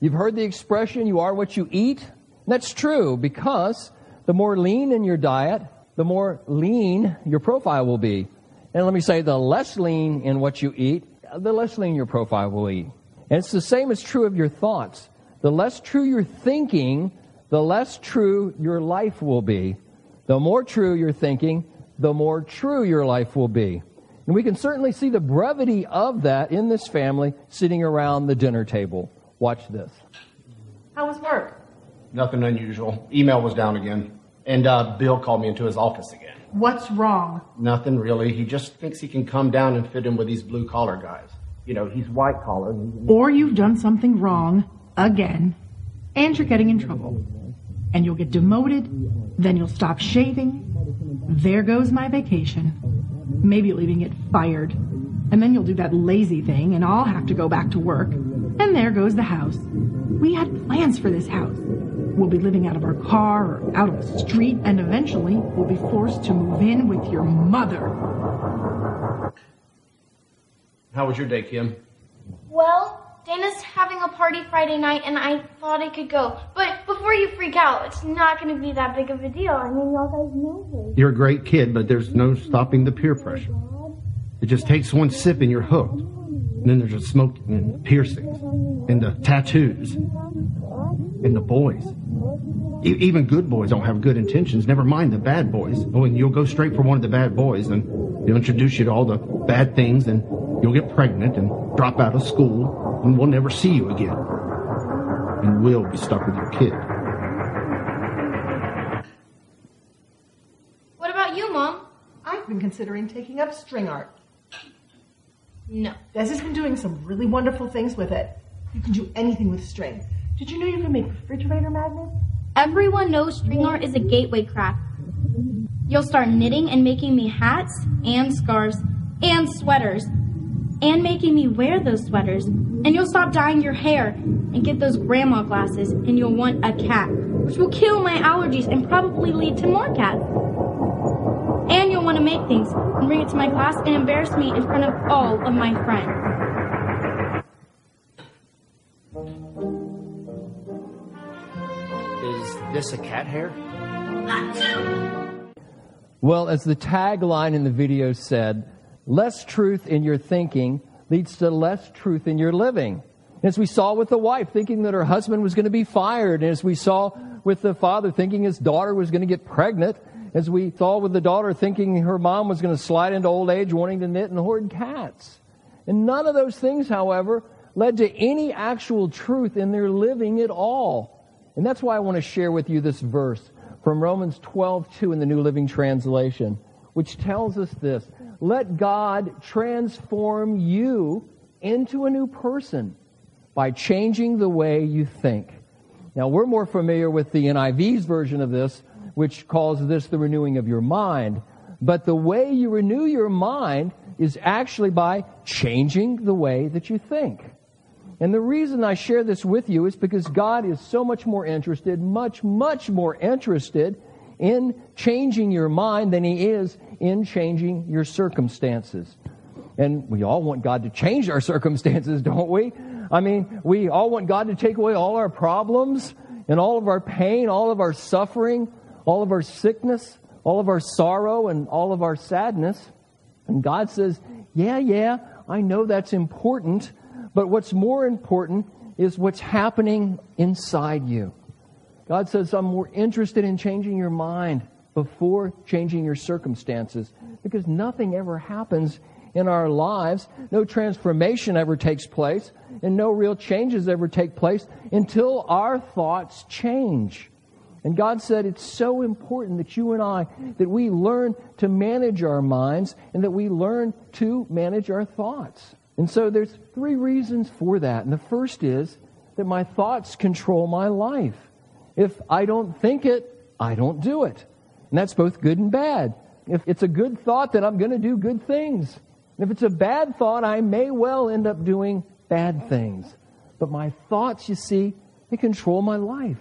You've heard the expression, you are what you eat. That's true because the more lean in your diet, the more lean your profile will be. And let me say, the less lean in what you eat, the less lean your profile will be. And it's the same as true of your thoughts. The less true your thinking, the less true your life will be. The more true your thinking, the more true your life will be. And we can certainly see the brevity of that in this family sitting around the dinner table. Watch this. How was work? Nothing unusual. Email was down again. And uh, Bill called me into his office again. What's wrong? Nothing really. He just thinks he can come down and fit in with these blue collar guys. You know, he's white collar. Or you've done something wrong again, and you're getting in trouble. And you'll get demoted, then you'll stop shaving. There goes my vacation. Maybe you'll even get fired. And then you'll do that lazy thing, and I'll have to go back to work. And there goes the house. We had plans for this house. We'll be living out of our car or out on the street, and eventually we'll be forced to move in with your mother. How was your day, Kim? Well, Dana's having a party Friday night, and I thought I could go. But before you freak out, it's not going to be that big of a deal. I mean, y'all guys know her. You're a great kid, but there's no stopping the peer pressure. It just takes one sip and you're hooked. And then there's the smoking and piercings and the tattoos and the boys. E- even good boys don't have good intentions. Never mind the bad boys. Oh, and you'll go straight for one of the bad boys, and they'll introduce you to all the bad things, and you'll get pregnant and drop out of school, and we'll never see you again. And we'll be stuck with your kid. What about you, Mom? I've been considering taking up string art. No. Des has been doing some really wonderful things with it. You can do anything with string. Did you know you can make refrigerator magnets? Everyone knows string art is a gateway craft. You'll start knitting and making me hats and scarves and sweaters and making me wear those sweaters. And you'll stop dyeing your hair and get those grandma glasses and you'll want a cat, which will kill my allergies and probably lead to more cats. And you'll want to make things and bring it to my class and embarrass me in front of all of my friends. Is this a cat hair? Well, as the tagline in the video said, less truth in your thinking leads to less truth in your living. As we saw with the wife thinking that her husband was going to be fired, and as we saw with the father thinking his daughter was going to get pregnant, as we saw with the daughter thinking her mom was going to slide into old age wanting to knit and hoard cats. And none of those things, however, led to any actual truth in their living at all. And that's why I want to share with you this verse from Romans 12:2 in the New Living Translation, which tells us this: "Let God transform you into a new person by changing the way you think." Now, we're more familiar with the NIV's version of this, which calls this the renewing of your mind. But the way you renew your mind is actually by changing the way that you think. And the reason I share this with you is because God is so much more interested, much, much more interested in changing your mind than He is in changing your circumstances. And we all want God to change our circumstances, don't we? I mean, we all want God to take away all our problems and all of our pain, all of our suffering, all of our sickness, all of our sorrow, and all of our sadness. And God says, Yeah, yeah, I know that's important, but what's more important is what's happening inside you. God says, I'm more interested in changing your mind before changing your circumstances because nothing ever happens in our lives. No transformation ever takes place and no real changes ever take place until our thoughts change. And God said it's so important that you and I, that we learn to manage our minds and that we learn to manage our thoughts. And so there's three reasons for that. And the first is that my thoughts control my life. If I don't think it, I don't do it. And that's both good and bad. If it's a good thought, then I'm going to do good things. And if it's a bad thought, I may well end up doing bad things. But my thoughts, you see, they control my life.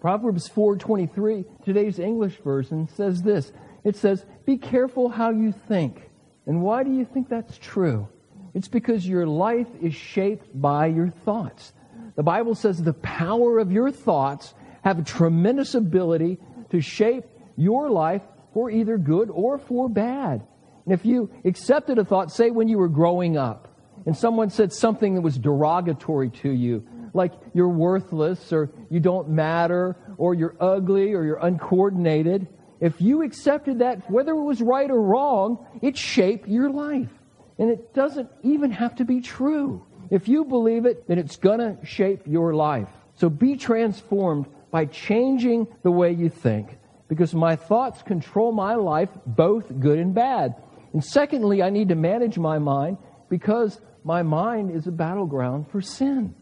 Proverbs 4:23, today's English version says this. It says, "Be careful how you think." And why do you think that's true? It's because your life is shaped by your thoughts. The Bible says the power of your thoughts have a tremendous ability to shape your life for either good or for bad. And if you accepted a thought, say when you were growing up, and someone said something that was derogatory to you, like you're worthless or you don't matter or you're ugly or you're uncoordinated, if you accepted that, whether it was right or wrong, it shaped your life. And it doesn't even have to be true. If you believe it, then it's going to shape your life. So be transformed by changing the way you think because my thoughts control my life, both good and bad. And secondly, I need to manage my mind because my mind is a battleground for sin.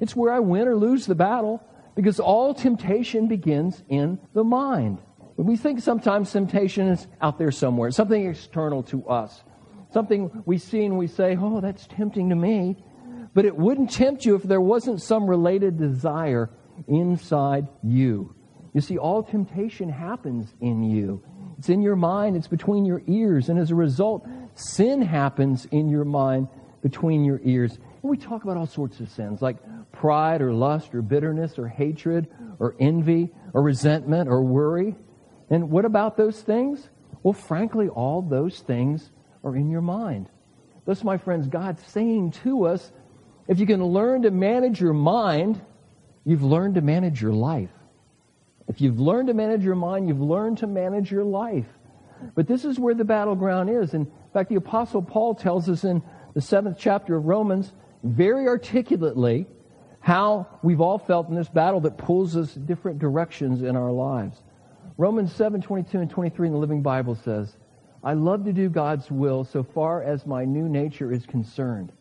It's where I win or lose the battle because all temptation begins in the mind. We think sometimes temptation is out there somewhere, something external to us, something we see and we say, oh, that's tempting to me. But it wouldn't tempt you if there wasn't some related desire inside you. You see, all temptation happens in you. It's in your mind, it's between your ears, and as a result, sin happens in your mind between your ears. We talk about all sorts of sins, like pride or lust or bitterness or hatred or envy or resentment or worry. And what about those things? Well, frankly, all those things are in your mind. Thus, my friends, God's saying to us if you can learn to manage your mind, you've learned to manage your life. If you've learned to manage your mind, you've learned to manage your life. But this is where the battleground is. In fact, the Apostle Paul tells us in the seventh chapter of Romans very articulately how we've all felt in this battle that pulls us different directions in our lives. Romans 7 22 and 23 in the Living Bible says, I love to do God's will so far as my new nature is concerned.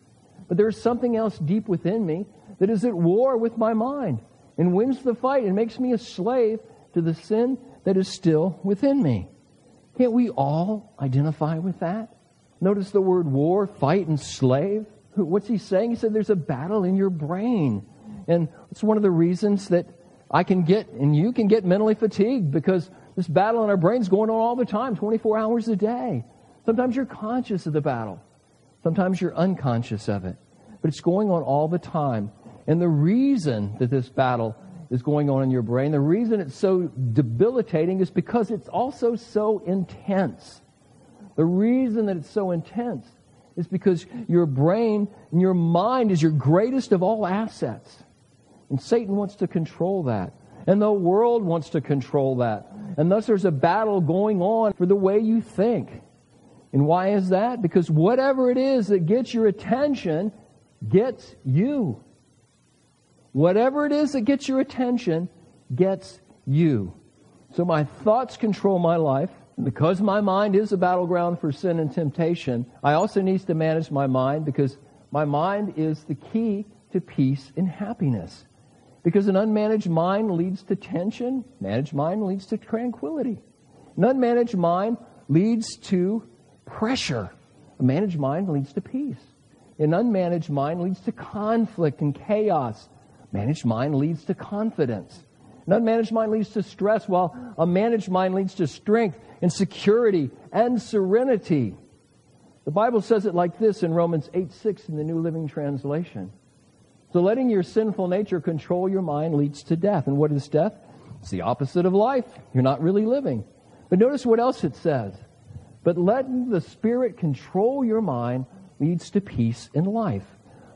But there is something else deep within me that is at war with my mind and wins the fight and makes me a slave to the sin that is still within me. Can't we all identify with that? Notice the word war, fight, and slave. What's he saying? He said there's a battle in your brain. And it's one of the reasons that I can get, and you can get mentally fatigued because this battle in our brain's going on all the time, 24 hours a day. Sometimes you're conscious of the battle. Sometimes you're unconscious of it. But it's going on all the time. And the reason that this battle is going on in your brain, the reason it's so debilitating is because it's also so intense. The reason that it's so intense is because your brain and your mind is your greatest of all assets. And Satan wants to control that. And the world wants to control that. And thus there's a battle going on for the way you think. And why is that? Because whatever it is that gets your attention gets you. Whatever it is that gets your attention gets you. So my thoughts control my life. Because my mind is a battleground for sin and temptation, I also need to manage my mind because my mind is the key to peace and happiness. Because an unmanaged mind leads to tension, managed mind leads to tranquility. An unmanaged mind leads to pressure. A managed mind leads to peace. An unmanaged mind leads to conflict and chaos. Managed mind leads to confidence. An unmanaged mind leads to stress, while a managed mind leads to strength and security and serenity. The Bible says it like this in Romans 8 6 in the New Living Translation. So letting your sinful nature control your mind leads to death. And what is death? It's the opposite of life. You're not really living. But notice what else it says. But letting the Spirit control your mind leads to peace and life.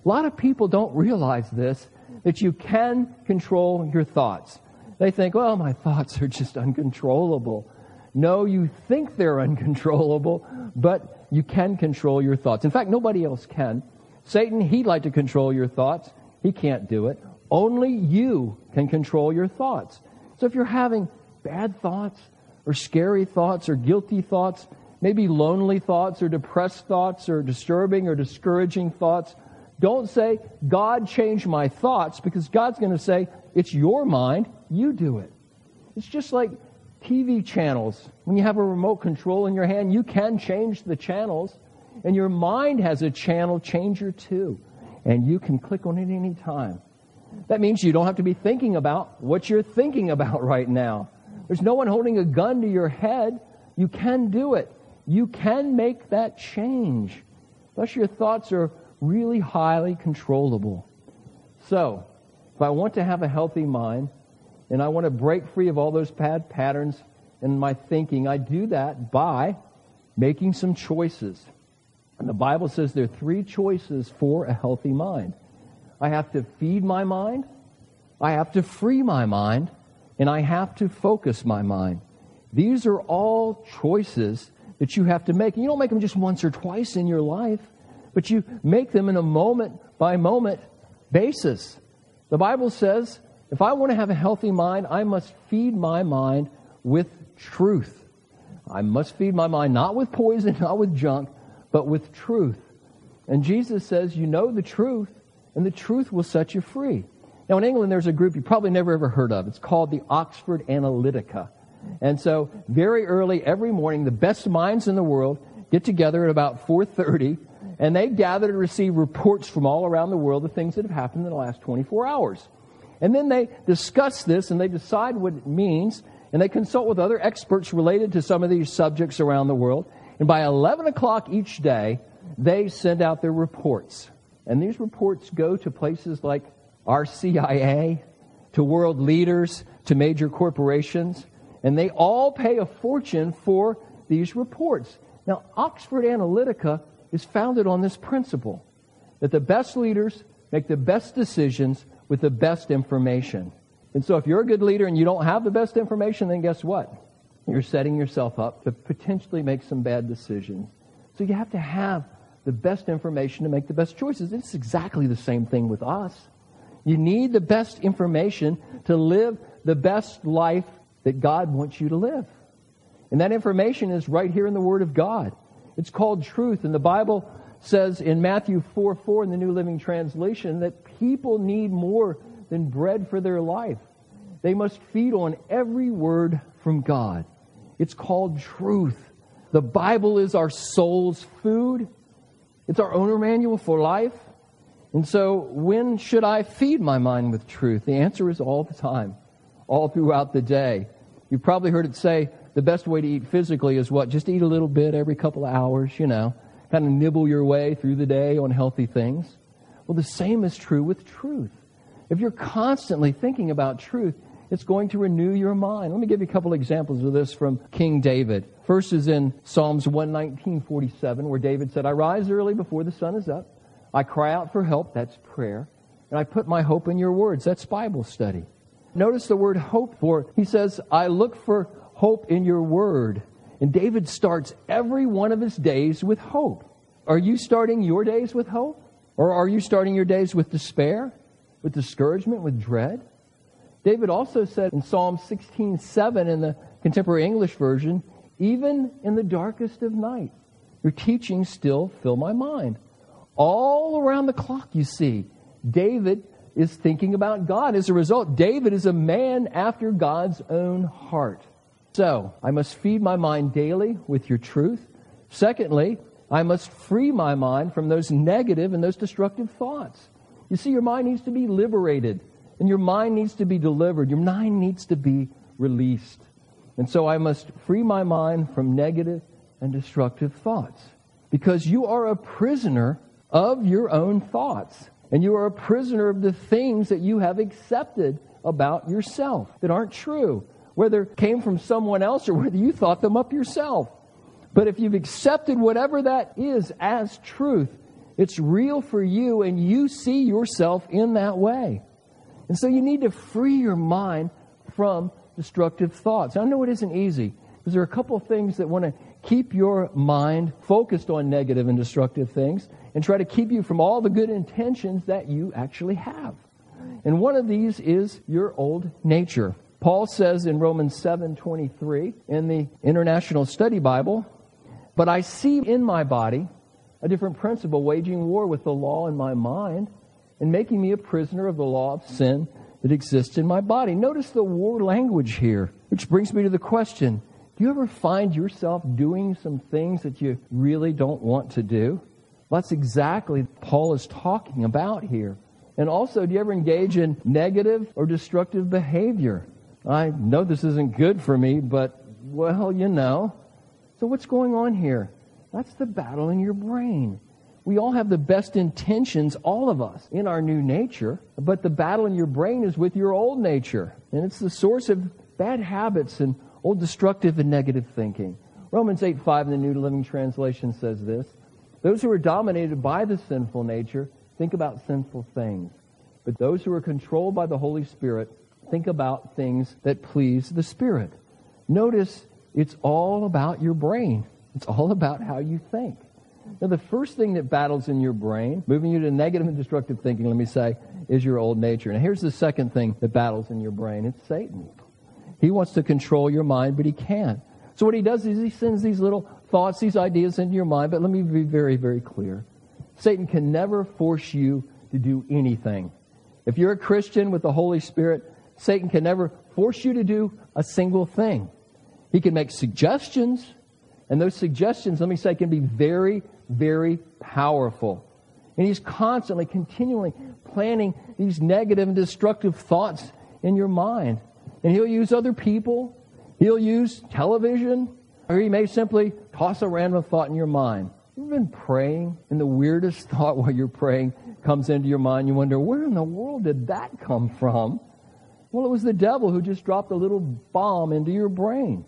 A lot of people don't realize this, that you can control your thoughts. They think, well, my thoughts are just uncontrollable. No, you think they're uncontrollable, but you can control your thoughts. In fact, nobody else can. Satan, he'd like to control your thoughts. He can't do it. Only you can control your thoughts. So if you're having bad thoughts, or scary thoughts, or guilty thoughts, maybe lonely thoughts, or depressed thoughts, or disturbing or discouraging thoughts, don't say, God changed my thoughts, because God's going to say, it's your mind, you do it. It's just like TV channels. When you have a remote control in your hand, you can change the channels, and your mind has a channel changer too, and you can click on it any time. That means you don't have to be thinking about what you're thinking about right now. There's no one holding a gun to your head. You can do it. You can make that change. Thus, your thoughts are really highly controllable. So, if I want to have a healthy mind and I want to break free of all those bad patterns in my thinking, I do that by making some choices. And the Bible says there are three choices for a healthy mind. I have to feed my mind, I have to free my mind, and I have to focus my mind. These are all choices that you have to make. And you don't make them just once or twice in your life, but you make them in a moment by moment basis. The Bible says if I want to have a healthy mind, I must feed my mind with truth. I must feed my mind not with poison, not with junk, but with truth. And Jesus says, You know the truth, and the truth will set you free. Now, in England, there's a group you probably never ever heard of. It's called the Oxford Analytica. And so, very early every morning, the best minds in the world get together at about 4:30, and they gather to receive reports from all around the world of things that have happened in the last 24 hours. And then they discuss this and they decide what it means, and they consult with other experts related to some of these subjects around the world. And by 11 o'clock each day, they send out their reports. And these reports go to places like our CIA, to world leaders, to major corporations, and they all pay a fortune for these reports. Now, Oxford Analytica is founded on this principle that the best leaders make the best decisions with the best information. And so, if you're a good leader and you don't have the best information, then guess what? You're setting yourself up to potentially make some bad decisions. So, you have to have the best information to make the best choices. It's exactly the same thing with us. You need the best information to live the best life that God wants you to live. And that information is right here in the Word of God. It's called truth. And the Bible says in Matthew 4 4 in the New Living Translation that people need more than bread for their life. They must feed on every word from God. It's called truth. The Bible is our soul's food. It's our owner manual for life. And so, when should I feed my mind with truth? The answer is all the time, all throughout the day. You've probably heard it say the best way to eat physically is what? Just eat a little bit every couple of hours, you know, kind of nibble your way through the day on healthy things. Well, the same is true with truth. If you're constantly thinking about truth, it's going to renew your mind. Let me give you a couple examples of this from King David. First is in Psalms 119:47 where David said, "I rise early before the sun is up. I cry out for help, that's prayer, and I put my hope in your words, that's Bible study." Notice the word hope for. He says, I look for hope in your word. And David starts every one of his days with hope. Are you starting your days with hope? Or are you starting your days with despair, with discouragement, with dread? David also said in Psalm 16:7 in the contemporary English version, even in the darkest of night, your teachings still fill my mind. All around the clock, you see, David is thinking about God. As a result, David is a man after God's own heart. So, I must feed my mind daily with your truth. Secondly, I must free my mind from those negative and those destructive thoughts. You see, your mind needs to be liberated, and your mind needs to be delivered. Your mind needs to be released. And so I must free my mind from negative and destructive thoughts. Because you are a prisoner of your own thoughts. And you are a prisoner of the things that you have accepted about yourself that aren't true, whether it came from someone else or whether you thought them up yourself. But if you've accepted whatever that is as truth, it's real for you and you see yourself in that way. And so you need to free your mind from destructive thoughts. I know it isn't easy because there are a couple of things that want to keep your mind focused on negative and destructive things and try to keep you from all the good intentions that you actually have. And one of these is your old nature. Paul says in Romans 7:23 in the International Study Bible, "But I see in my body a different principle waging war with the law in my mind and making me a prisoner of the law of sin that exists in my body." Notice the war language here, which brings me to the question, do you ever find yourself doing some things that you really don't want to do? Well, that's exactly what Paul is talking about here. And also, do you ever engage in negative or destructive behavior? I know this isn't good for me, but, well, you know. So, what's going on here? That's the battle in your brain We all have the best intentions, all of us, in our new nature, but the battle in your brain is with your old nature. And it's the source of bad habits and old destructive and negative thinking. Romans 8 5 in the New Living Translation says this Those who are dominated by the sinful nature think about sinful things, but those who are controlled by the Holy Spirit think about things that please the Spirit. Notice it's all about your brain, it's all about how you think. Now, the first thing that battles in your brain, moving you to negative and destructive thinking, let me say, is your old nature. And here's the second thing that battles in your brain it's Satan. He wants to control your mind, but he can't. So, what he does is he sends these little thoughts, these ideas into your mind, but let me be very, very clear. Satan can never force you to do anything. If you're a Christian with the Holy Spirit, Satan can never force you to do a single thing. He can make suggestions, and those suggestions, let me say, can be very, very powerful. And he's constantly, continually planting these negative and destructive thoughts in your mind. And he'll use other people, he'll use television, or he may simply toss a random thought in your mind. You've been praying, and the weirdest thought while you're praying comes into your mind. You wonder, where in the world did that come from? Well, it was the devil who just dropped a little bomb into your brain.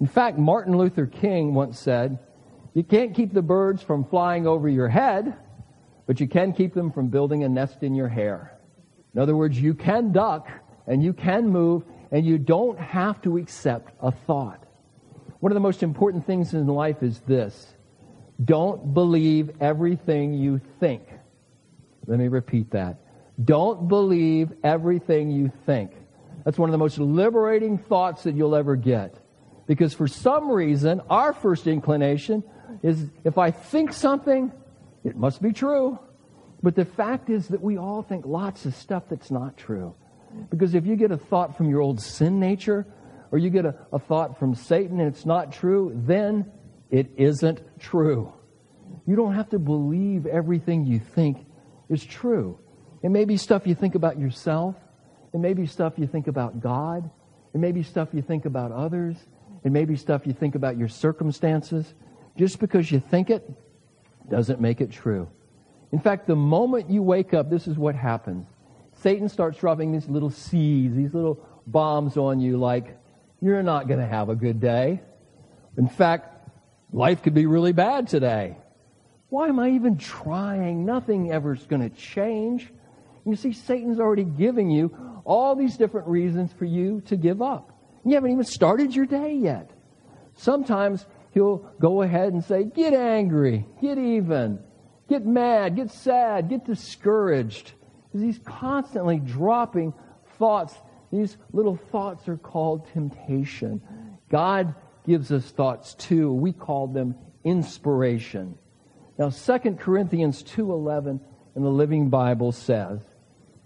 In fact, Martin Luther King once said, You can't keep the birds from flying over your head, but you can keep them from building a nest in your hair. In other words, you can duck and you can move and you don't have to accept a thought. One of the most important things in life is this don't believe everything you think. Let me repeat that. Don't believe everything you think. That's one of the most liberating thoughts that you'll ever get. Because for some reason, our first inclination is if I think something, it must be true. But the fact is that we all think lots of stuff that's not true. Because if you get a thought from your old sin nature, or you get a, a thought from Satan and it's not true, then it isn't true. You don't have to believe everything you think is true. It may be stuff you think about yourself. It may be stuff you think about God. It may be stuff you think about others. It may be stuff you think about your circumstances. Just because you think it doesn't make it true. In fact, the moment you wake up, this is what happens. Satan starts dropping these little seeds, these little bombs on you, like, you're not going to have a good day. In fact, life could be really bad today. Why am I even trying? Nothing ever's going to change. You see, Satan's already giving you all these different reasons for you to give up. You haven't even started your day yet. Sometimes he'll go ahead and say, Get angry, get even, get mad, get sad, get discouraged. Because he's constantly dropping thoughts. These little thoughts are called temptation. God gives us thoughts too. We call them inspiration. Now 2 Corinthians 2:11 in the Living Bible says,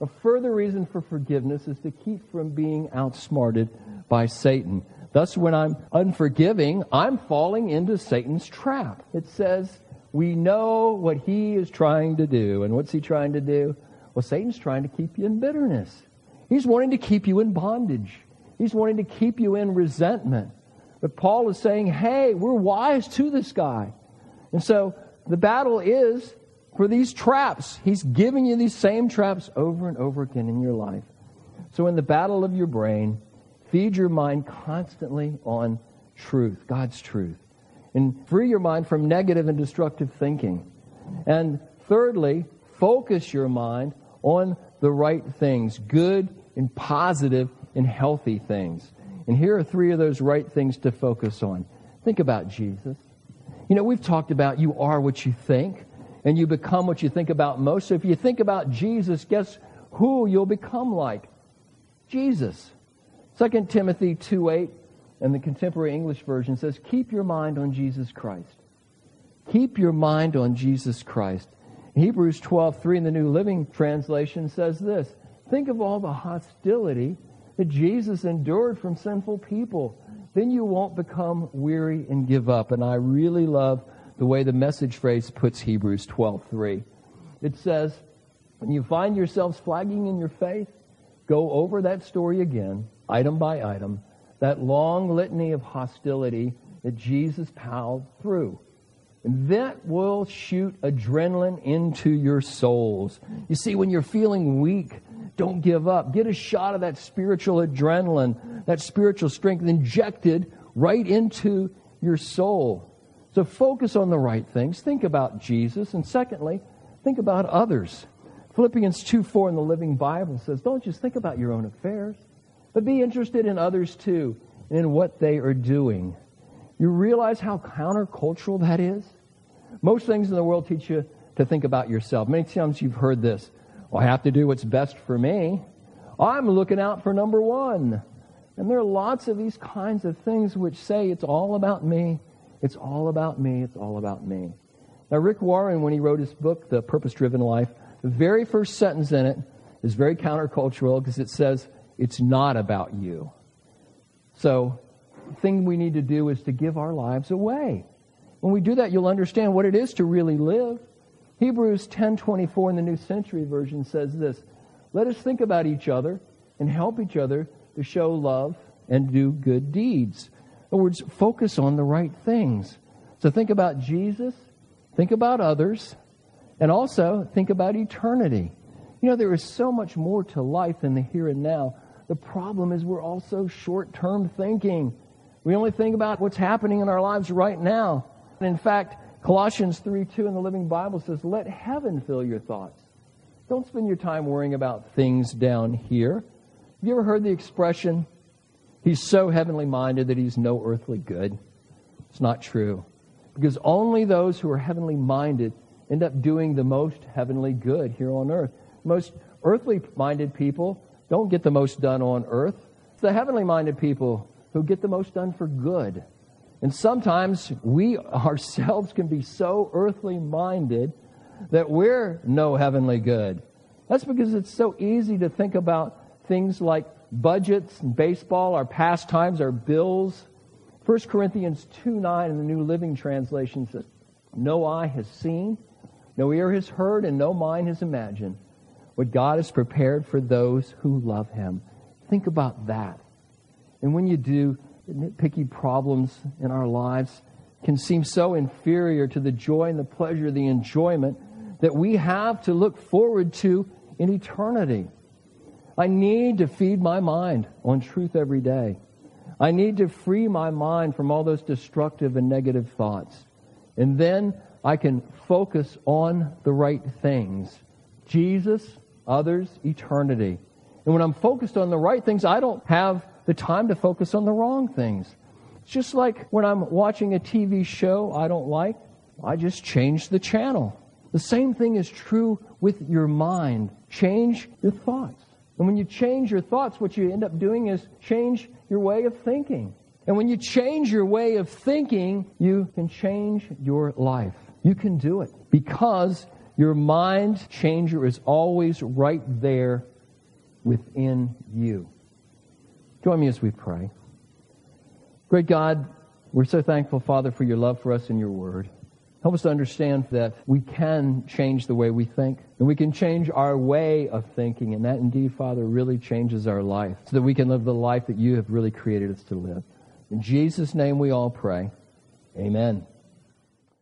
a further reason for forgiveness is to keep from being outsmarted by Satan. Thus, when I'm unforgiving, I'm falling into Satan's trap. It says, we know what he is trying to do. And what's he trying to do? Well, Satan's trying to keep you in bitterness. He's wanting to keep you in bondage. He's wanting to keep you in resentment. But Paul is saying, hey, we're wise to this guy. And so the battle is for these traps. He's giving you these same traps over and over again in your life. So, in the battle of your brain, feed your mind constantly on truth, God's truth, and free your mind from negative and destructive thinking. And thirdly, focus your mind on the right things, good and positive and healthy things. And here are three of those right things to focus on. Think about Jesus. You know, we've talked about you are what you think and you become what you think about most. So if you think about Jesus, guess who you'll become like? Jesus. 2 Timothy 2 8 and the contemporary English version says, Keep your mind on Jesus Christ. Keep your mind on Jesus Christ. Hebrews 12 3 in the New Living Translation says this Think of all the hostility that Jesus endured from sinful people. Then you won't become weary and give up. And I really love the way the message phrase puts Hebrews 12:3. It says, when you find yourselves flagging in your faith, go over that story again, item by item, that long litany of hostility that Jesus plowed through. And that will shoot adrenaline into your souls. You see, when you're feeling weak, don't give up. Get a shot of that spiritual adrenaline, that spiritual strength injected right into your soul. So focus on the right things. Think about Jesus. And secondly, think about others. Philippians 2 4 in the Living Bible says, Don't just think about your own affairs, but be interested in others too, and in what they are doing. You realize how countercultural that is? Most things in the world teach you to think about yourself. Many times you've heard this well, I have to do what's best for me. I'm looking out for number one. And there are lots of these kinds of things which say it's all about me. It's all about me. It's all about me. Now, Rick Warren, when he wrote his book, The Purpose Driven Life, the very first sentence in it is very countercultural because it says, It's not about you. So, the thing we need to do is to give our lives away. When we do that, you'll understand what it is to really live. Hebrews 10:24 in the New Century Version says this: "Let us think about each other and help each other to show love and do good deeds." Other words, focus on the right things. So think about Jesus, think about others, and also think about eternity. You know, there is so much more to life than the here and now. The problem is we're also short term thinking. We only think about what's happening in our lives right now. And in fact, Colossians 3 2 in the Living Bible says, Let heaven fill your thoughts. Don't spend your time worrying about things down here. Have you ever heard the expression, He's so heavenly minded that he's no earthly good? It's not true. Because only those who are heavenly minded end up doing the most heavenly good here on earth. Most earthly minded people don't get the most done on earth. It's the heavenly minded people who get the most done for good. And sometimes we ourselves can be so earthly minded that we're no heavenly good. That's because it's so easy to think about things like budgets and baseball, our pastimes, our bills. 1 Corinthians 2 9 in the New Living Translation says, No eye has seen, no ear has heard, and no mind has imagined what God has prepared for those who love Him. Think about that. And when you do, nitpicky problems in our lives can seem so inferior to the joy and the pleasure, the enjoyment that we have to look forward to in eternity. I need to feed my mind on truth every day. I need to free my mind from all those destructive and negative thoughts. And then I can focus on the right things Jesus, others, eternity. And when I'm focused on the right things, I don't have the time to focus on the wrong things. It's just like when I'm watching a TV show I don't like, I just change the channel. The same thing is true with your mind. Change your thoughts. And when you change your thoughts, what you end up doing is change your way of thinking. And when you change your way of thinking, you can change your life. You can do it because your mind changer is always right there within you. Join me as we pray. Great God, we're so thankful, Father, for your love for us and your word. Help us to understand that we can change the way we think, and we can change our way of thinking, and that indeed, Father, really changes our life so that we can live the life that you have really created us to live. In Jesus' name we all pray. Amen.